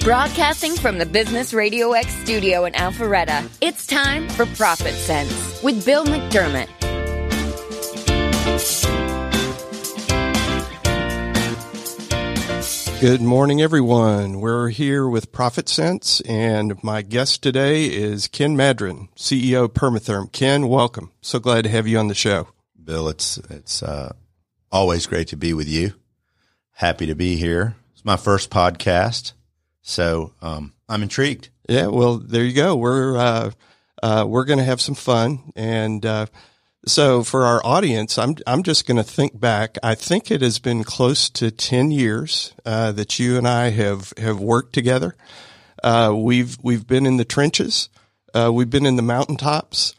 Broadcasting from the Business Radio X studio in Alpharetta, it's time for Profit Sense with Bill McDermott. Good morning, everyone. We're here with Profit Sense, and my guest today is Ken Madron, CEO of Permatherm. Ken, welcome. So glad to have you on the show. Bill, it's it's uh, always great to be with you. Happy to be here. It's my first podcast, so um, I'm intrigued. Yeah, well, there you go. We're uh, uh, we're going to have some fun, and uh, so for our audience, I'm I'm just going to think back. I think it has been close to ten years uh, that you and I have have worked together. Uh, we've we've been in the trenches. Uh, we've been in the mountaintops.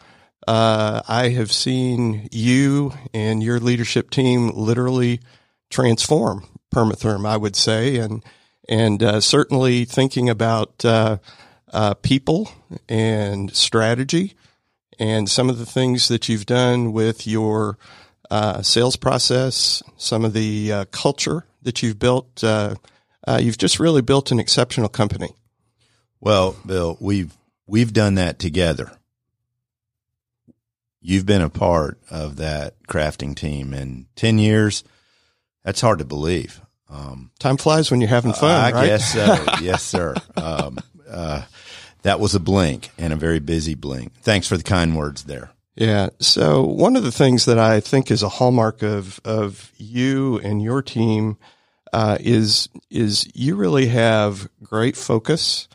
I have seen you and your leadership team literally transform Permatherm. I would say, and and uh, certainly thinking about uh, people and strategy and some of the things that you've done with your uh, sales process, some of the uh, culture that you've built. Uh, uh, you've just really built an exceptional company. Well, Bill, we've we've done that together. You've been a part of that crafting team in ten years. That's hard to believe. Um, Time flies when you're having fun. I right? guess so. yes, sir. Um, uh, that was a blink and a very busy blink. Thanks for the kind words there. Yeah. So one of the things that I think is a hallmark of of you and your team uh, is is you really have great focus.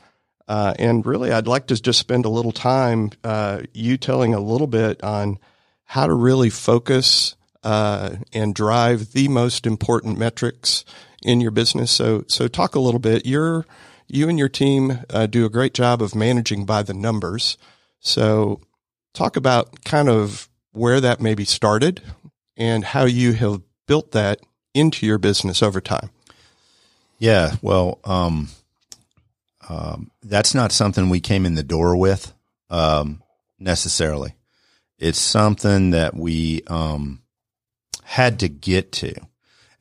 Uh, and really, I'd like to just spend a little time uh, you telling a little bit on how to really focus uh, and drive the most important metrics in your business. So, so talk a little bit. You're you and your team uh, do a great job of managing by the numbers. So, talk about kind of where that maybe started and how you have built that into your business over time. Yeah, well, um, um, that's not something we came in the door with um, necessarily. It's something that we um, had to get to.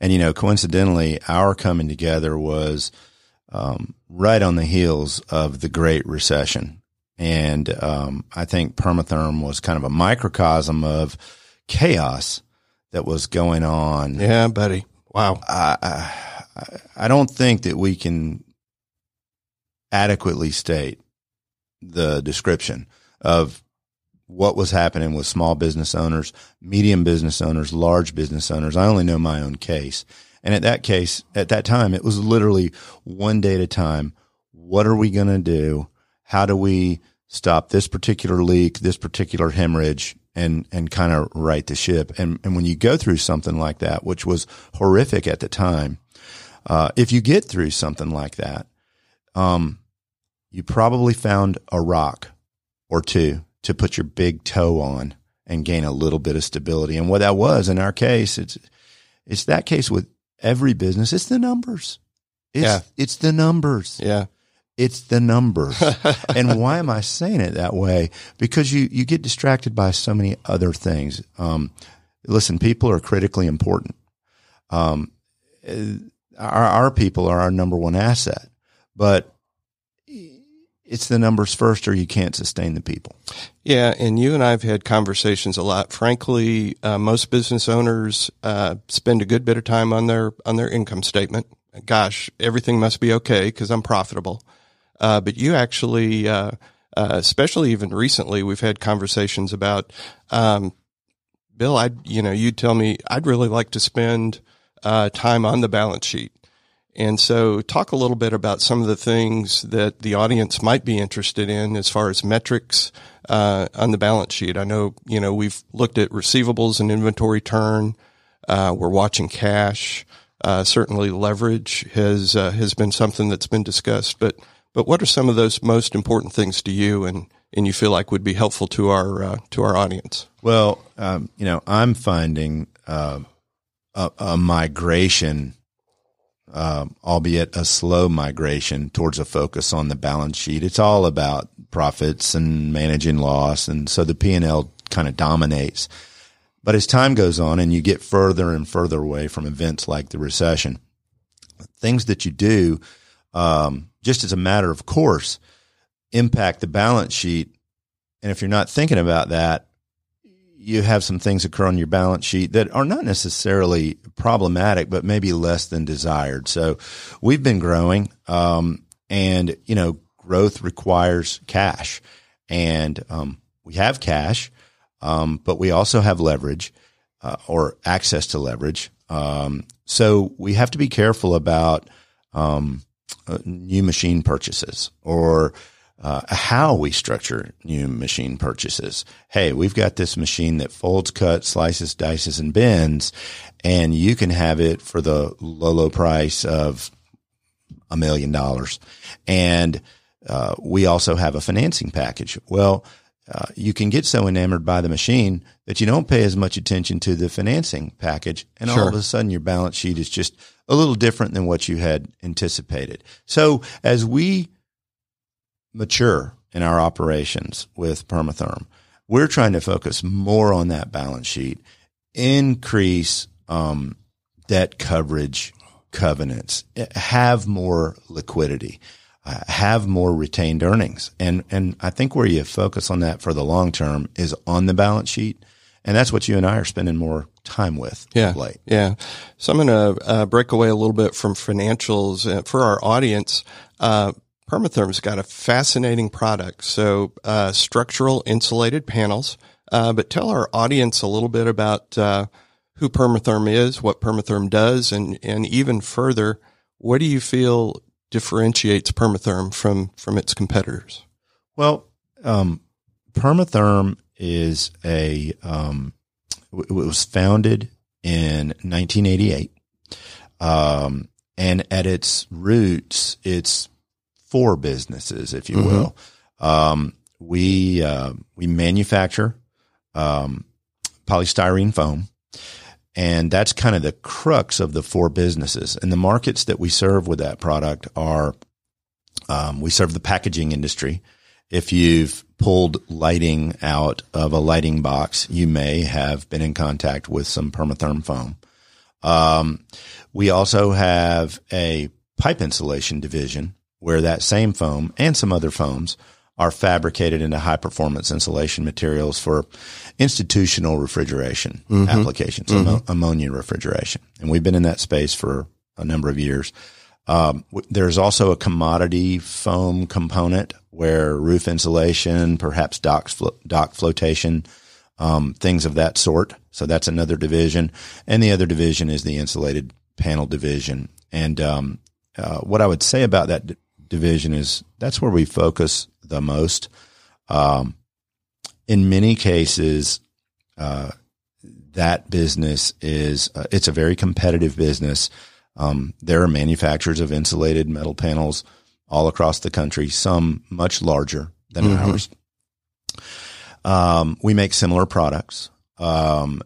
And, you know, coincidentally, our coming together was um, right on the heels of the Great Recession. And um, I think Permatherm was kind of a microcosm of chaos that was going on. Yeah, buddy. Wow. I, I, I don't think that we can adequately state the description of what was happening with small business owners, medium business owners, large business owners. I only know my own case. And at that case, at that time, it was literally one day at a time. What are we going to do? How do we stop this particular leak, this particular hemorrhage and, and kind of right the ship? And, and when you go through something like that, which was horrific at the time, uh, if you get through something like that, um, you probably found a rock or two to put your big toe on and gain a little bit of stability. And what that was in our case, it's, it's that case with every business. It's the numbers. It's, yeah. it's the numbers. Yeah. It's the numbers. and why am I saying it that way? Because you, you get distracted by so many other things. Um, listen, people are critically important. Um, our, our people are our number one asset, but it's the numbers first or you can't sustain the people. Yeah. And you and I have had conversations a lot. Frankly, uh, most business owners, uh, spend a good bit of time on their, on their income statement. Gosh, everything must be okay because I'm profitable. Uh, but you actually, uh, uh, especially even recently, we've had conversations about, um, Bill, I, you know, you tell me I'd really like to spend, uh, time on the balance sheet. And so talk a little bit about some of the things that the audience might be interested in as far as metrics uh, on the balance sheet. I know, you know, we've looked at receivables and inventory turn. Uh, we're watching cash. Uh, certainly leverage has, uh, has been something that's been discussed, but, but what are some of those most important things to you and, and you feel like would be helpful to our, uh, to our audience? Well, um, you know, I'm finding, uh, a, a migration um, albeit a slow migration towards a focus on the balance sheet. It's all about profits and managing loss. And so the P&L kind of dominates. But as time goes on and you get further and further away from events like the recession, things that you do, um, just as a matter of course, impact the balance sheet. And if you're not thinking about that, you have some things occur on your balance sheet that are not necessarily problematic, but maybe less than desired. So we've been growing, um, and you know, growth requires cash, and um, we have cash, um, but we also have leverage uh, or access to leverage. Um, so we have to be careful about um, uh, new machine purchases or uh, how we structure new machine purchases. Hey, we've got this machine that folds, cuts, slices, dices, and bends, and you can have it for the low, low price of a million dollars. And uh, we also have a financing package. Well, uh, you can get so enamored by the machine that you don't pay as much attention to the financing package. And sure. all of a sudden your balance sheet is just a little different than what you had anticipated. So as we mature in our operations with Permatherm, we're trying to focus more on that balance sheet, increase um, debt coverage covenants, have more liquidity uh, have more retained earnings. And, and I think where you focus on that for the long term is on the balance sheet. And that's what you and I are spending more time with. Yeah. Late. Yeah. So I'm going to uh, break away a little bit from financials uh, for our audience. Uh, Permatherm's got a fascinating product. So, uh, structural insulated panels. Uh, but tell our audience a little bit about, uh, who Permatherm is, what Permatherm does, and, and even further, what do you feel differentiates Permatherm from from its competitors? Well, um, Permatherm is a um, it was founded in 1988, um, and at its roots, it's four businesses, if you mm-hmm. will. Um, we uh, we manufacture um, polystyrene foam. And that's kind of the crux of the four businesses. And the markets that we serve with that product are um, we serve the packaging industry. If you've pulled lighting out of a lighting box, you may have been in contact with some permatherm foam. Um, we also have a pipe insulation division where that same foam and some other foams are fabricated into high performance insulation materials for institutional refrigeration mm-hmm. applications, mm-hmm. ammonia refrigeration. And we've been in that space for a number of years. Um, there's also a commodity foam component where roof insulation, perhaps dock, flo- dock flotation, um, things of that sort. So that's another division. And the other division is the insulated panel division. And um, uh, what I would say about that division is that's where we focus the most. Um, in many cases, uh, that business is uh, it's a very competitive business. Um, there are manufacturers of insulated metal panels all across the country, some much larger than mm-hmm. ours. Um, we make similar products. Um,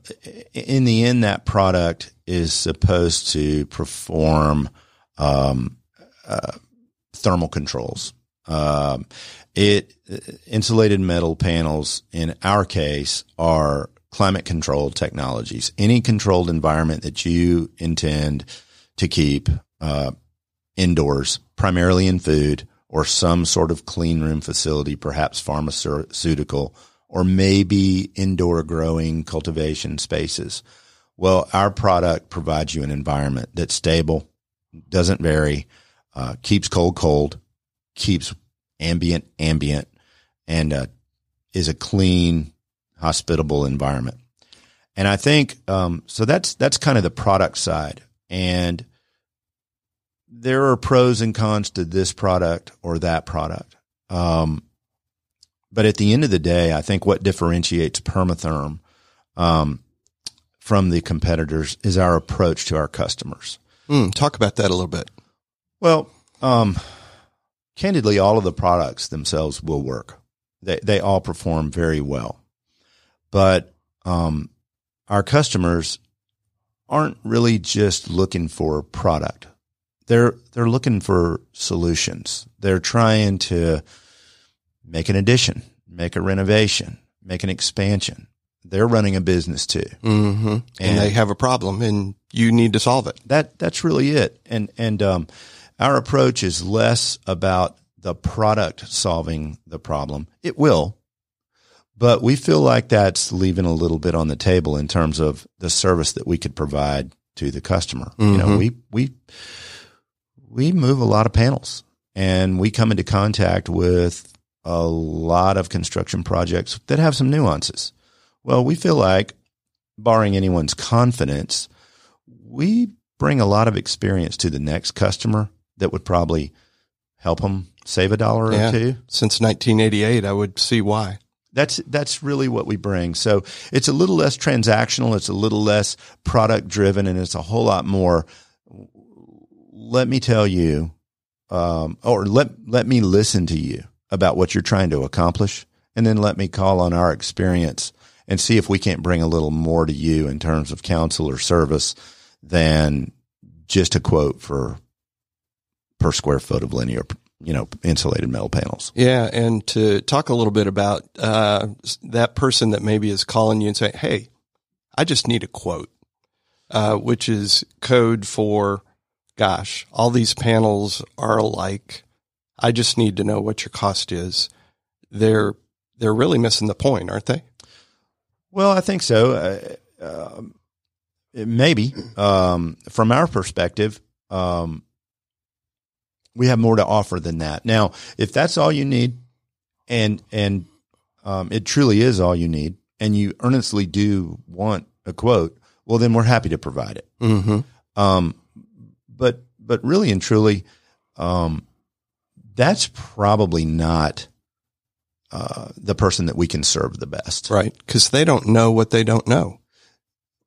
in the end, that product is supposed to perform um, uh, thermal controls. Um, it insulated metal panels in our case are climate controlled technologies. Any controlled environment that you intend to keep uh, indoors, primarily in food or some sort of clean room facility, perhaps pharmaceutical, or maybe indoor growing cultivation spaces. Well, our product provides you an environment that's stable, doesn't vary, uh, keeps cold cold, keeps ambient, ambient, and uh, is a clean, hospitable environment. And I think um, so. That's that's kind of the product side, and there are pros and cons to this product or that product. Um, but at the end of the day, I think what differentiates Permatherm um, from the competitors is our approach to our customers. Mm, talk about that a little bit. Well, um, candidly, all of the products themselves will work. They, they all perform very well. But, um, our customers aren't really just looking for product. They're, they're looking for solutions. They're trying to make an addition, make a renovation, make an expansion. they're running a business too. Mm-hmm. And, and, they have a problem and you need to solve it. That, that's really it. And, and, um, our approach is less about the product solving the problem. It will, but we feel like that's leaving a little bit on the table in terms of the service that we could provide to the customer. Mm-hmm. You know, mm-hmm. we, we, we move a lot of panels and we come into contact with a lot of construction projects that have some nuances. Well, we feel like, barring anyone's confidence, we bring a lot of experience to the next customer that would probably help them save a dollar yeah. or two. Since 1988, I would see why. That's that's really what we bring. So it's a little less transactional, it's a little less product driven, and it's a whole lot more. Let me tell you, um, or let let me listen to you about what you're trying to accomplish, and then let me call on our experience and see if we can't bring a little more to you in terms of counsel or service than just a quote for per square foot of linear you know, insulated metal panels. Yeah. And to talk a little bit about, uh, that person that maybe is calling you and saying, Hey, I just need a quote, uh, which is code for, gosh, all these panels are alike. I just need to know what your cost is. They're, they're really missing the point, aren't they? Well, I think so. Uh, uh maybe, um, from our perspective, um, we have more to offer than that. Now, if that's all you need, and and um, it truly is all you need, and you earnestly do want a quote, well, then we're happy to provide it. Mm-hmm. Um, but but really and truly, um, that's probably not uh, the person that we can serve the best, right? Because they don't know what they don't know.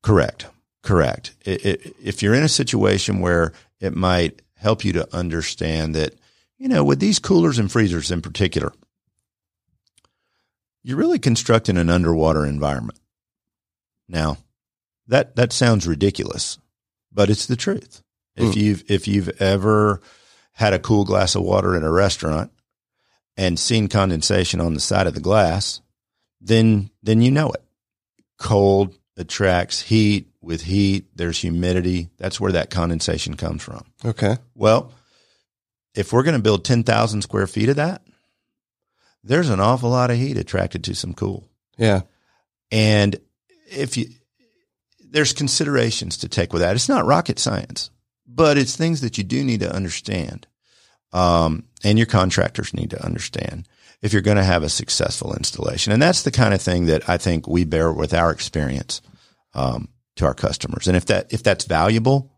Correct. Correct. It, it, if you're in a situation where it might help you to understand that, you know, with these coolers and freezers in particular, you're really constructing an underwater environment. Now, that that sounds ridiculous, but it's the truth. If mm. you've if you've ever had a cool glass of water in a restaurant and seen condensation on the side of the glass, then then you know it. Cold attracts heat, with heat, there's humidity. That's where that condensation comes from. Okay. Well, if we're going to build 10,000 square feet of that, there's an awful lot of heat attracted to some cool. Yeah. And if you, there's considerations to take with that. It's not rocket science, but it's things that you do need to understand. Um, and your contractors need to understand if you're going to have a successful installation. And that's the kind of thing that I think we bear with our experience. Um, to our customers. And if that if that's valuable,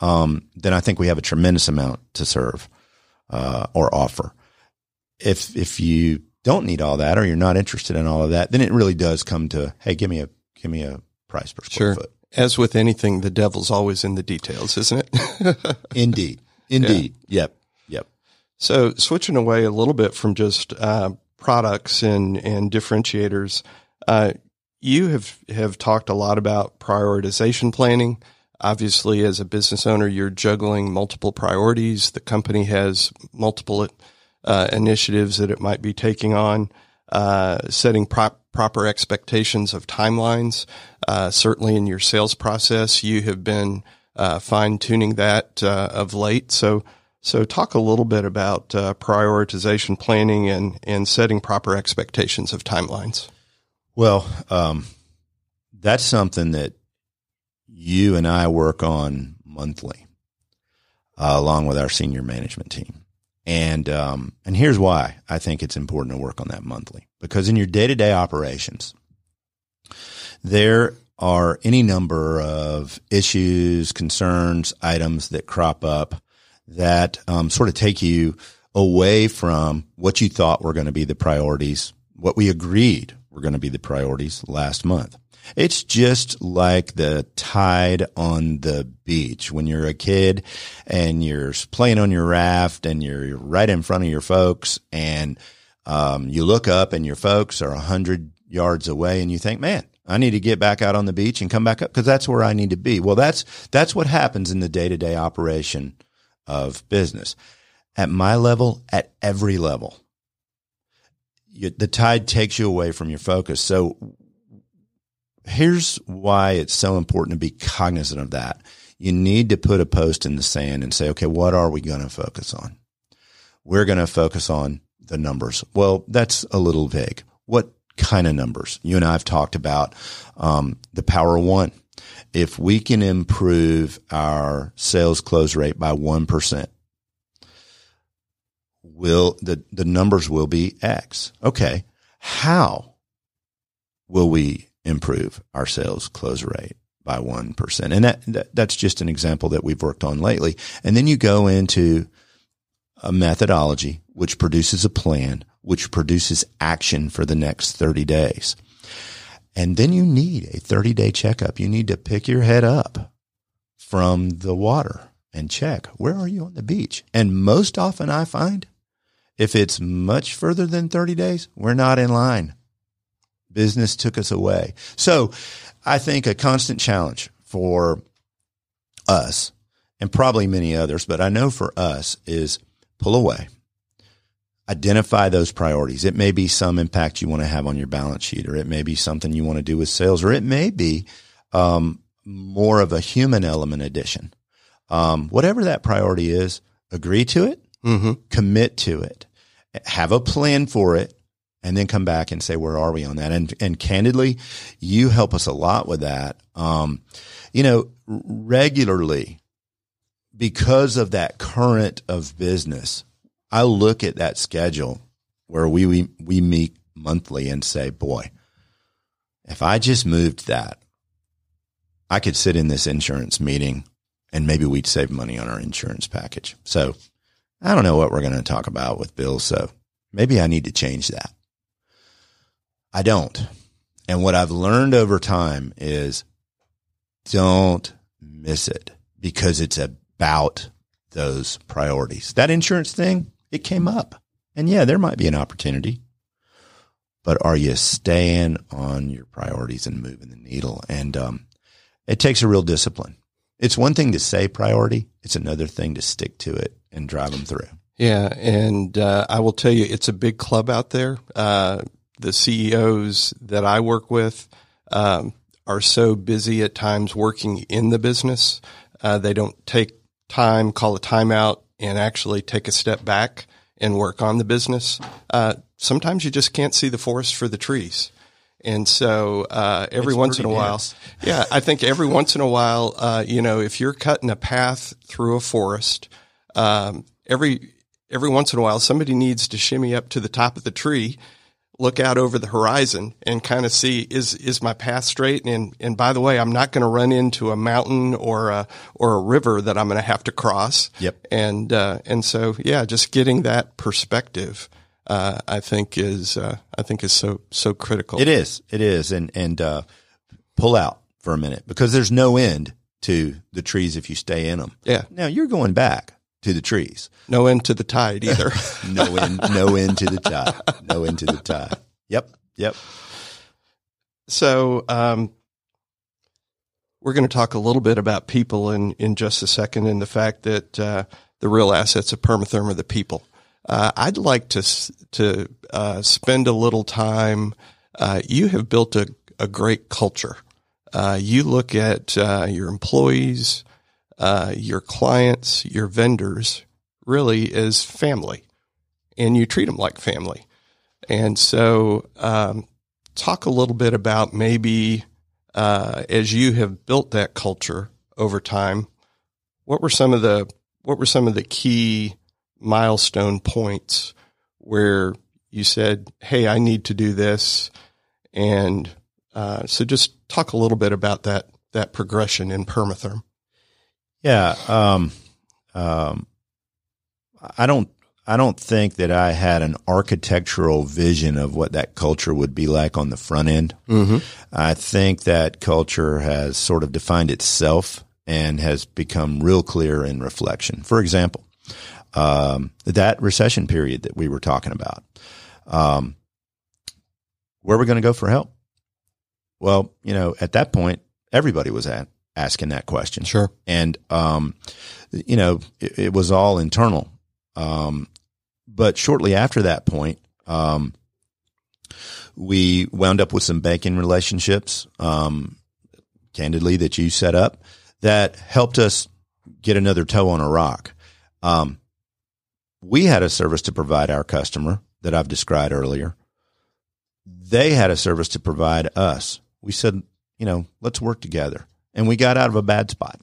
um, then I think we have a tremendous amount to serve uh, or offer. If if you don't need all that or you're not interested in all of that, then it really does come to hey, give me a give me a price per square sure. foot. As with anything, the devil's always in the details, isn't it? Indeed, indeed. Yeah. Yep, yep. So switching away a little bit from just uh, products and and differentiators, uh, you have, have talked a lot about prioritization planning. Obviously, as a business owner, you're juggling multiple priorities. The company has multiple uh, initiatives that it might be taking on, uh, setting prop, proper expectations of timelines. Uh, certainly, in your sales process, you have been uh, fine tuning that uh, of late. So, so talk a little bit about uh, prioritization planning and and setting proper expectations of timelines. Well, um, that's something that you and I work on monthly, uh, along with our senior management team. And um, and here's why I think it's important to work on that monthly because in your day to day operations, there are any number of issues, concerns, items that crop up that um, sort of take you away from what you thought were going to be the priorities, what we agreed were going to be the priorities last month. It's just like the tide on the beach when you're a kid and you're playing on your raft and you're right in front of your folks and um, you look up and your folks are a hundred yards away and you think, man, I need to get back out on the beach and come back up because that's where I need to be. Well, that's that's what happens in the day to day operation of business. At my level, at every level, you, the tide takes you away from your focus. So here's why it's so important to be cognizant of that. You need to put a post in the sand and say, okay, what are we going to focus on? We're going to focus on the numbers. Well, that's a little vague. What kind of numbers? You and I have talked about um, the power one. If we can improve our sales close rate by 1%, will the, the numbers will be X. Okay. How will we improve our sales close rate by 1%? And that, that that's just an example that we've worked on lately. And then you go into a methodology which produces a plan, which produces action for the next 30 days. And then you need a 30 day checkup. You need to pick your head up from the water and check where are you on the beach? And most often I find if it's much further than 30 days, we're not in line. Business took us away. So I think a constant challenge for us and probably many others, but I know for us is pull away, identify those priorities. It may be some impact you want to have on your balance sheet, or it may be something you want to do with sales, or it may be um, more of a human element addition. Um, whatever that priority is, agree to it, mm-hmm. commit to it, have a plan for it, and then come back and say, where are we on that? And, and candidly, you help us a lot with that. Um, you know, regularly because of that current of business, I look at that schedule where we, we, we meet monthly and say, boy, if I just moved that, I could sit in this insurance meeting and maybe we'd save money on our insurance package. So I don't know what we're going to talk about with Bill. So maybe I need to change that. I don't. And what I've learned over time is don't miss it because it's about those priorities. That insurance thing, it came up. And yeah, there might be an opportunity, but are you staying on your priorities and moving the needle? And, um, it takes a real discipline. It's one thing to say priority. It's another thing to stick to it and drive them through. Yeah. And, uh, I will tell you, it's a big club out there. Uh, the CEOs that I work with, um, are so busy at times working in the business. Uh, they don't take time, call a timeout, and actually take a step back and work on the business. Uh, sometimes you just can't see the forest for the trees. And so uh, every it's once in a while, yeah, I think every once in a while, uh, you know, if you're cutting a path through a forest, um, every every once in a while, somebody needs to shimmy up to the top of the tree look out over the horizon and kind of see is is my path straight? And and by the way I'm not going to run into a mountain or a or a river that I'm going to have to cross. Yep. And uh, and so yeah just getting that perspective uh, I think is uh, I think is so so critical. It is. It is. And and uh, pull out for a minute because there's no end to the trees if you stay in them yeah. Now you're going back to the trees. No end to the tide either. no end, no end to the tide. No end to the tide. Yep. Yep. So, um, we're going to talk a little bit about people in, in just a second and the fact that, uh, the real assets of Permatherm are the people. Uh, I'd like to, to, uh, spend a little time. Uh, you have built a, a great culture. Uh, you look at, uh, your employees, uh, your clients, your vendors really as family and you treat them like family. And so, um, talk a little bit about maybe, uh, as you have built that culture over time, what were some of the, what were some of the key milestone points where you said, Hey, I need to do this. And, uh, so just talk a little bit about that, that progression in permatherm. Yeah. Um, um, I don't, I don't think that I had an architectural vision of what that culture would be like on the front end. Mm-hmm. I think that culture has sort of defined itself and has become real clear in reflection. For example, um, that recession period that we were talking about, um, where are we going to go for help? Well, you know, at that point, everybody was at asking that question. Sure. And, um, you know, it, it, was all internal. Um, but shortly after that point, um, We wound up with some banking relationships, um, candidly, that you set up that helped us get another toe on a rock. Um, we had a service to provide our customer that I've described earlier. They had a service to provide us. We said, you know, let's work together. And we got out of a bad spot.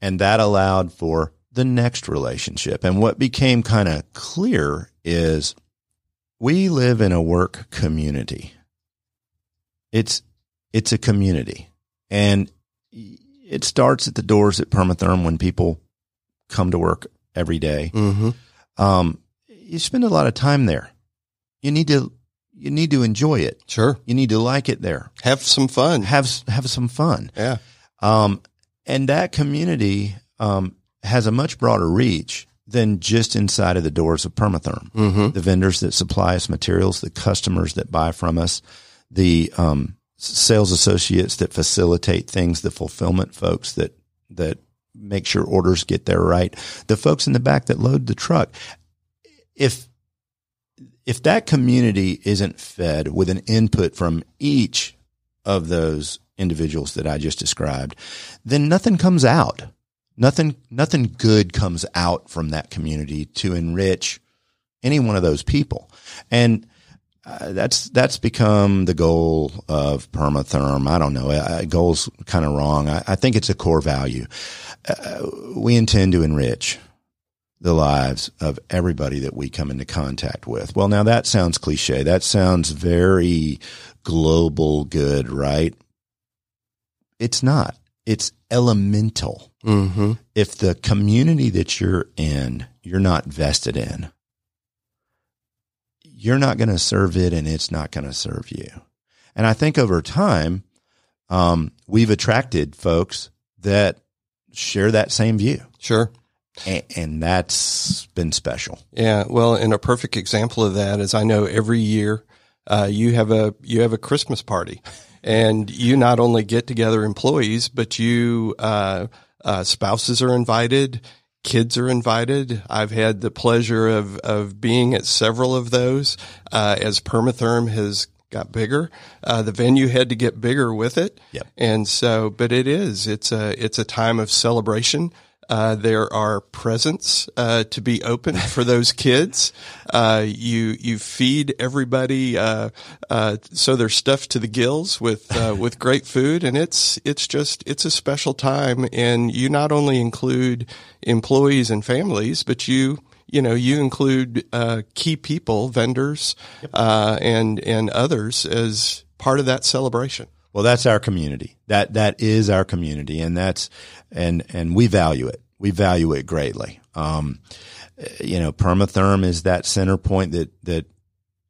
And that allowed for the next relationship. And what became kind of clear is we live in a work community. It's, it's a community and it starts at the doors at Permatherm when people come to work every day. Mm-hmm. Um, you spend a lot of time there. You need to, you need to enjoy it. Sure. You need to like it there. Have some fun. Have, have some fun. Yeah. Um, and that community, um, has a much broader reach than just inside of the doors of Permatherm. Mm-hmm. The vendors that supply us materials, the customers that buy from us, the um, sales associates that facilitate things, the fulfillment folks that that make sure orders get there right, the folks in the back that load the truck. If if that community isn't fed with an input from each of those individuals that I just described, then nothing comes out. Nothing, nothing good comes out from that community to enrich any one of those people. And uh, that's, that's become the goal of permatherm. I don't know. Uh, goal's kind of wrong. I, I, think it's a core value. Uh, we intend to enrich the lives of everybody that we come into contact with. Well, now that sounds cliche. That sounds very global good, right? It's not. It's elemental. Mm-hmm. If the community that you're in, you're not vested in, you're not going to serve it and it's not going to serve you. And I think over time, um, we've attracted folks that share that same view. Sure. And, and that's been special. Yeah. Well, and a perfect example of that is I know every year, uh, you have a, you have a Christmas party and you not only get together employees, but you, uh, uh, spouses are invited. Kids are invited. I've had the pleasure of, of being at several of those, uh, as Permatherm has got bigger. Uh, the venue had to get bigger with it. Yep. And so, but it is, it's a, it's a time of celebration. Uh, there are presents uh, to be opened for those kids. Uh, you you feed everybody, uh, uh, so they're stuffed to the gills with uh, with great food, and it's it's just it's a special time. And you not only include employees and families, but you you know you include key people, vendors, and and others as part of that celebration. Well, that's our community. That that is our community, and that's and and we value it. We value it greatly. Um, you know, permatherm is that center point that that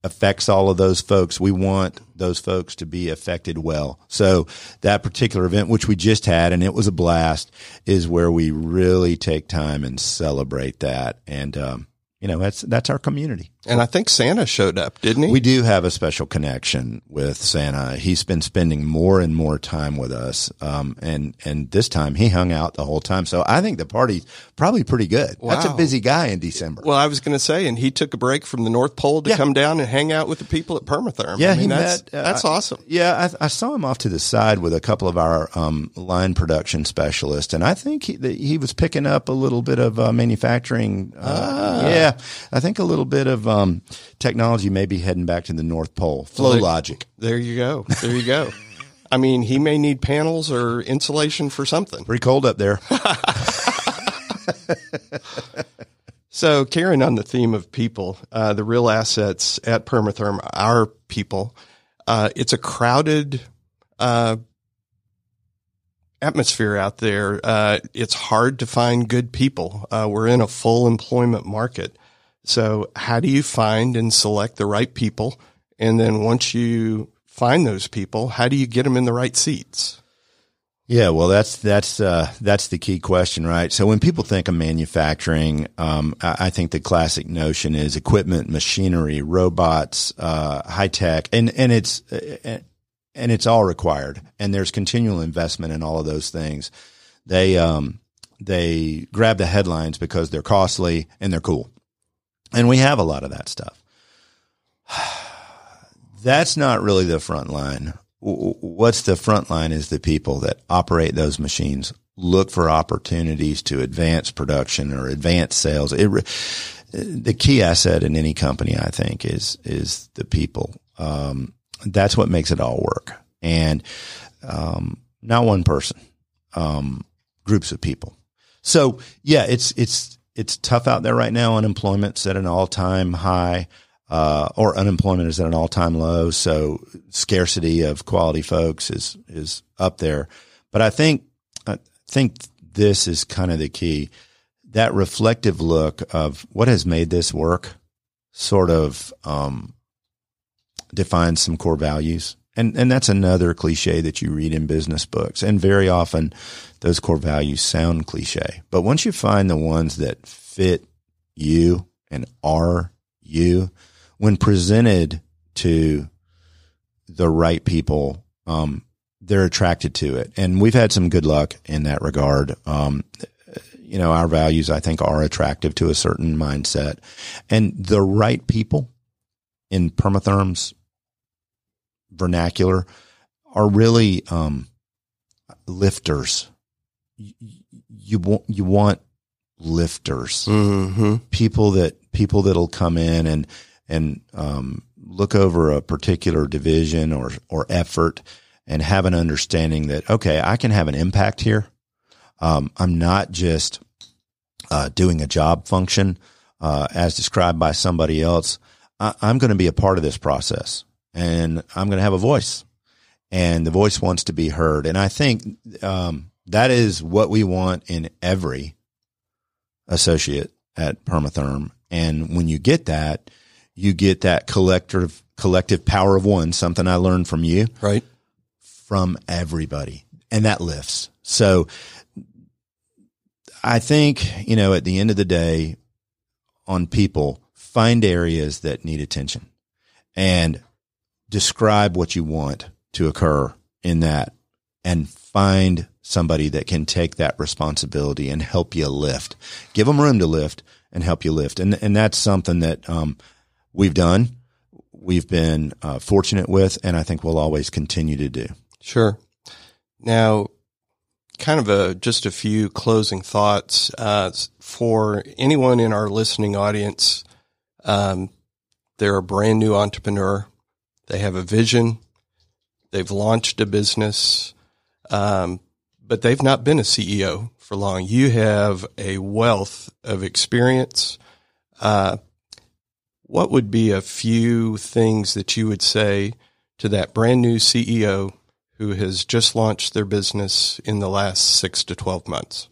affects all of those folks. We want those folks to be affected well. So that particular event, which we just had, and it was a blast, is where we really take time and celebrate that. And um, you know, that's that's our community. And I think Santa showed up, didn't he? We do have a special connection with Santa. He's been spending more and more time with us, um, and and this time he hung out the whole time. So I think the party's probably pretty good. Wow. That's a busy guy in December. Well, I was going to say, and he took a break from the North Pole to yeah. come down and hang out with the people at Permatherm. Yeah, I mean, he that's, met. Uh, that's awesome. Yeah, I, I, saw him off to the side with a couple of our um, line production specialists, and I think he he was picking up a little bit of uh, manufacturing. Uh, ah. Yeah, I think a little bit of um, technology may be heading back to the North Pole. Flow well, Logic. There you go. There you go. I mean, he may need panels or insulation for something. Pretty cold up there. so, carrying on the theme of people, uh, the real assets at Permatherm are people. Uh, it's a crowded uh, atmosphere out there. Uh, it's hard to find good people. Uh, we're in a full employment market. So how do you find and select the right people? And then once you find those people, how do you get them in the right seats? Yeah, well, that's that's uh, that's the key question, right? So when people think of manufacturing, um, I, I, think the classic notion is equipment, machinery, robots, uh, high tech, and and it's uh, and it's all required, and there's continual investment in all of those things. They um, they grab the headlines because they're costly and they're cool. And we have a lot of that stuff. that's not really the front line. What's the front line is the people that operate those machines, look for opportunities to advance production or advance sales. It, the key asset in any company, I think, is is the people. Um, that's what makes it all work, and um, not one person, um, groups of people. So yeah, it's it's it's tough out there right now. Unemployment's at an all time high uh, or unemployment is at an all time low. So scarcity of quality folks is is up there. But I think I think this is kind of the key. That reflective look of what has made this work sort of um, defines some core values. And and that's another cliche that you read in business books. And very often those core values sound cliche. But once you find the ones that fit you and are you, when presented to the right people, um, they're attracted to it. And we've had some good luck in that regard. Um, you know, our values, I think, are attractive to a certain mindset. And the right people in Permatherm's vernacular are really um, lifters. You, you want you want lifters, mm-hmm. people that people that'll come in and and um, look over a particular division or or effort and have an understanding that okay, I can have an impact here. Um, I'm not just uh, doing a job function uh, as described by somebody else. I, I'm going to be a part of this process, and I'm going to have a voice, and the voice wants to be heard. And I think um, that is what we want in every associate at Permatherm. And when you get that, you get that collective collective power of one, something I learned from you. Right. From everybody. And that lifts. So I think, you know, at the end of the day, on people, find areas that need attention and describe what you want to occur in that and find somebody that can take that responsibility and help you lift. Give them room to lift and help you lift. And, and that's something that, um, we've done, we've been uh, fortunate with, and I think we'll always continue to do. Sure. Now, kind of a just a few closing thoughts uh, for anyone in our listening audience. Um, they're a brand new entrepreneur. They have a vision. They've launched a business, um, but they've not been a CEO for long. You have a wealth of experience. Uh, what would be a few things that you would say to that brand new CEO who has just launched their business in the last six to 12 months?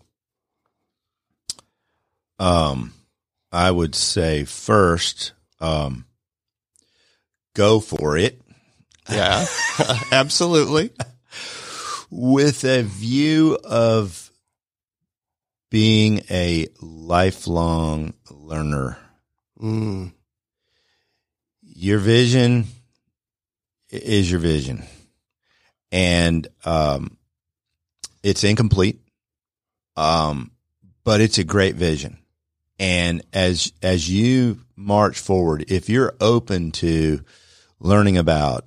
Um, I would say first, um, go for it. Yeah, absolutely. With a view of being a lifelong learner. Mm your vision is your vision and um, it's incomplete um, but it's a great vision and as as you march forward if you're open to learning about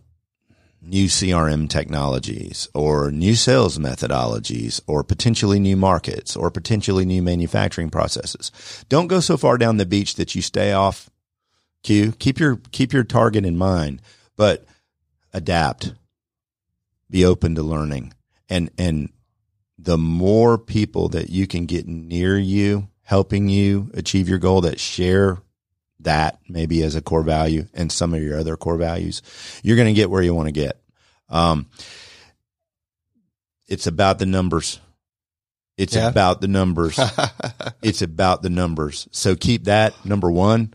new CRM technologies or new sales methodologies or potentially new markets or potentially new manufacturing processes don't go so far down the beach that you stay off Q. Keep your keep your target in mind, but adapt. Be open to learning, and and the more people that you can get near you, helping you achieve your goal, that share that maybe as a core value and some of your other core values, you're going to get where you want to get. Um, it's about the numbers. It's yeah. about the numbers. it's about the numbers. So keep that number one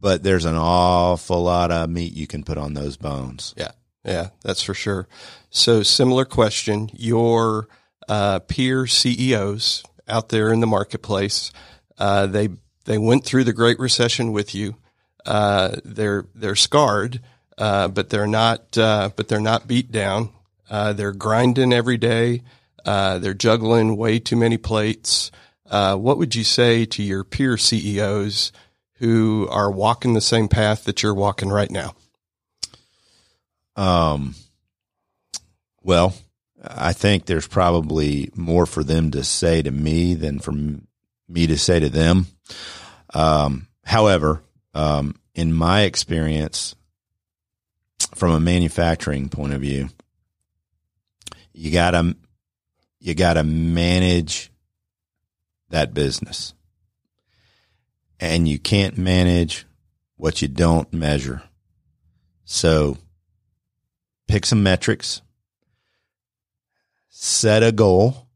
but there's an awful lot of meat you can put on those bones. Yeah. Yeah, that's for sure. So similar question, your uh, peer CEOs out there in the marketplace, uh, they, they went through the great recession with you. Uh, they're, they're scarred, uh, but they're not, uh, but they're not beat down. Uh, they're grinding every day. they're juggling way too many plates. what would you say to your peer CEOs who are walking the same path that you're walking right now? Um, well, I think there's probably more for them to say to me than for me to say to them. Um, however, um, in my experience, from a manufacturing point of view, you gotta, you gotta manage that business and you can't manage what you don't measure. So pick some metrics, set a goal,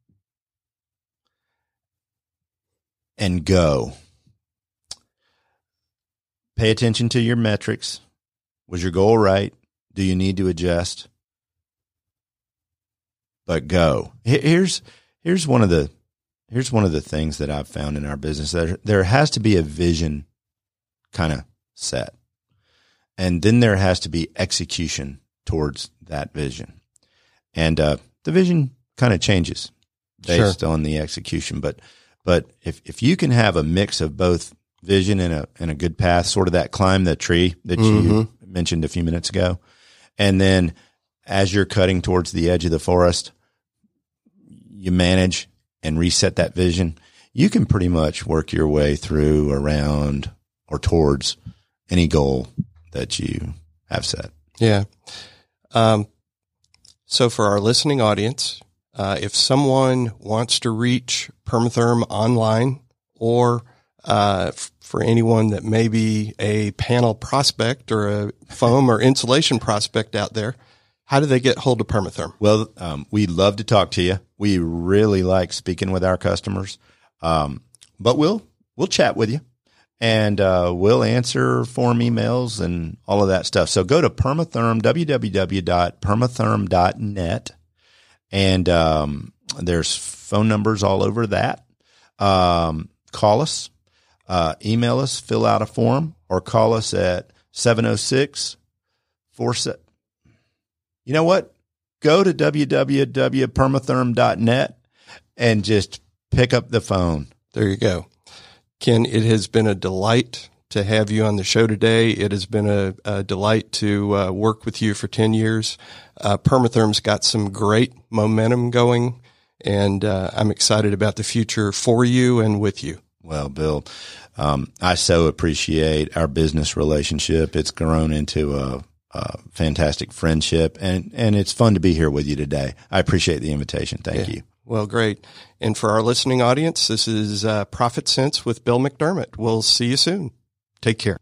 and go. Pay attention to your metrics. Was your goal right? Do you need to adjust? But go. Here's here's one of the here's one of the things that I've found in our business. There there has to be a vision kind of set. And then there has to be execution towards that vision. And uh, the vision kind of changes based sure. on the execution. But but if if you can have a mix of both vision and a and a good path, sort of that climb the tree that mm-hmm. you mentioned a few minutes ago, and then as you're cutting towards the edge of the forest, you manage and reset that vision. You can pretty much work your way through, around, or towards any goal that you have set. Yeah. Um, so for our listening audience, uh, if someone wants to reach Permatherm online or uh, f- for anyone that may be a panel prospect or a foam or insulation prospect out there, how do they get hold of Permatherm? Well, um, we'd love to talk to you. We really like speaking with our customers, um, but we'll we'll chat with you and uh, we'll answer form emails and all of that stuff. So go to permatherm www.permatherm.net and um, there's phone numbers all over that. Um, call us, uh, email us, fill out a form, or call us at 706 47. You know what? Go to www.permatherm.net and just pick up the phone. There you go. Ken, it has been a delight to have you on the show today. It has been a, a delight to uh, work with you for 10 years. Uh, Permatherm's got some great momentum going, and uh, I'm excited about the future for you and with you. Well, Bill, um, I so appreciate our business relationship. It's grown into a, a, fantastic friendship, and, and it's fun to be here with you today. I appreciate the invitation. Thank yeah. you. Well, great. And for our listening audience, this is uh, Profit Sense with Bill McDermott. We'll see you soon. Take care.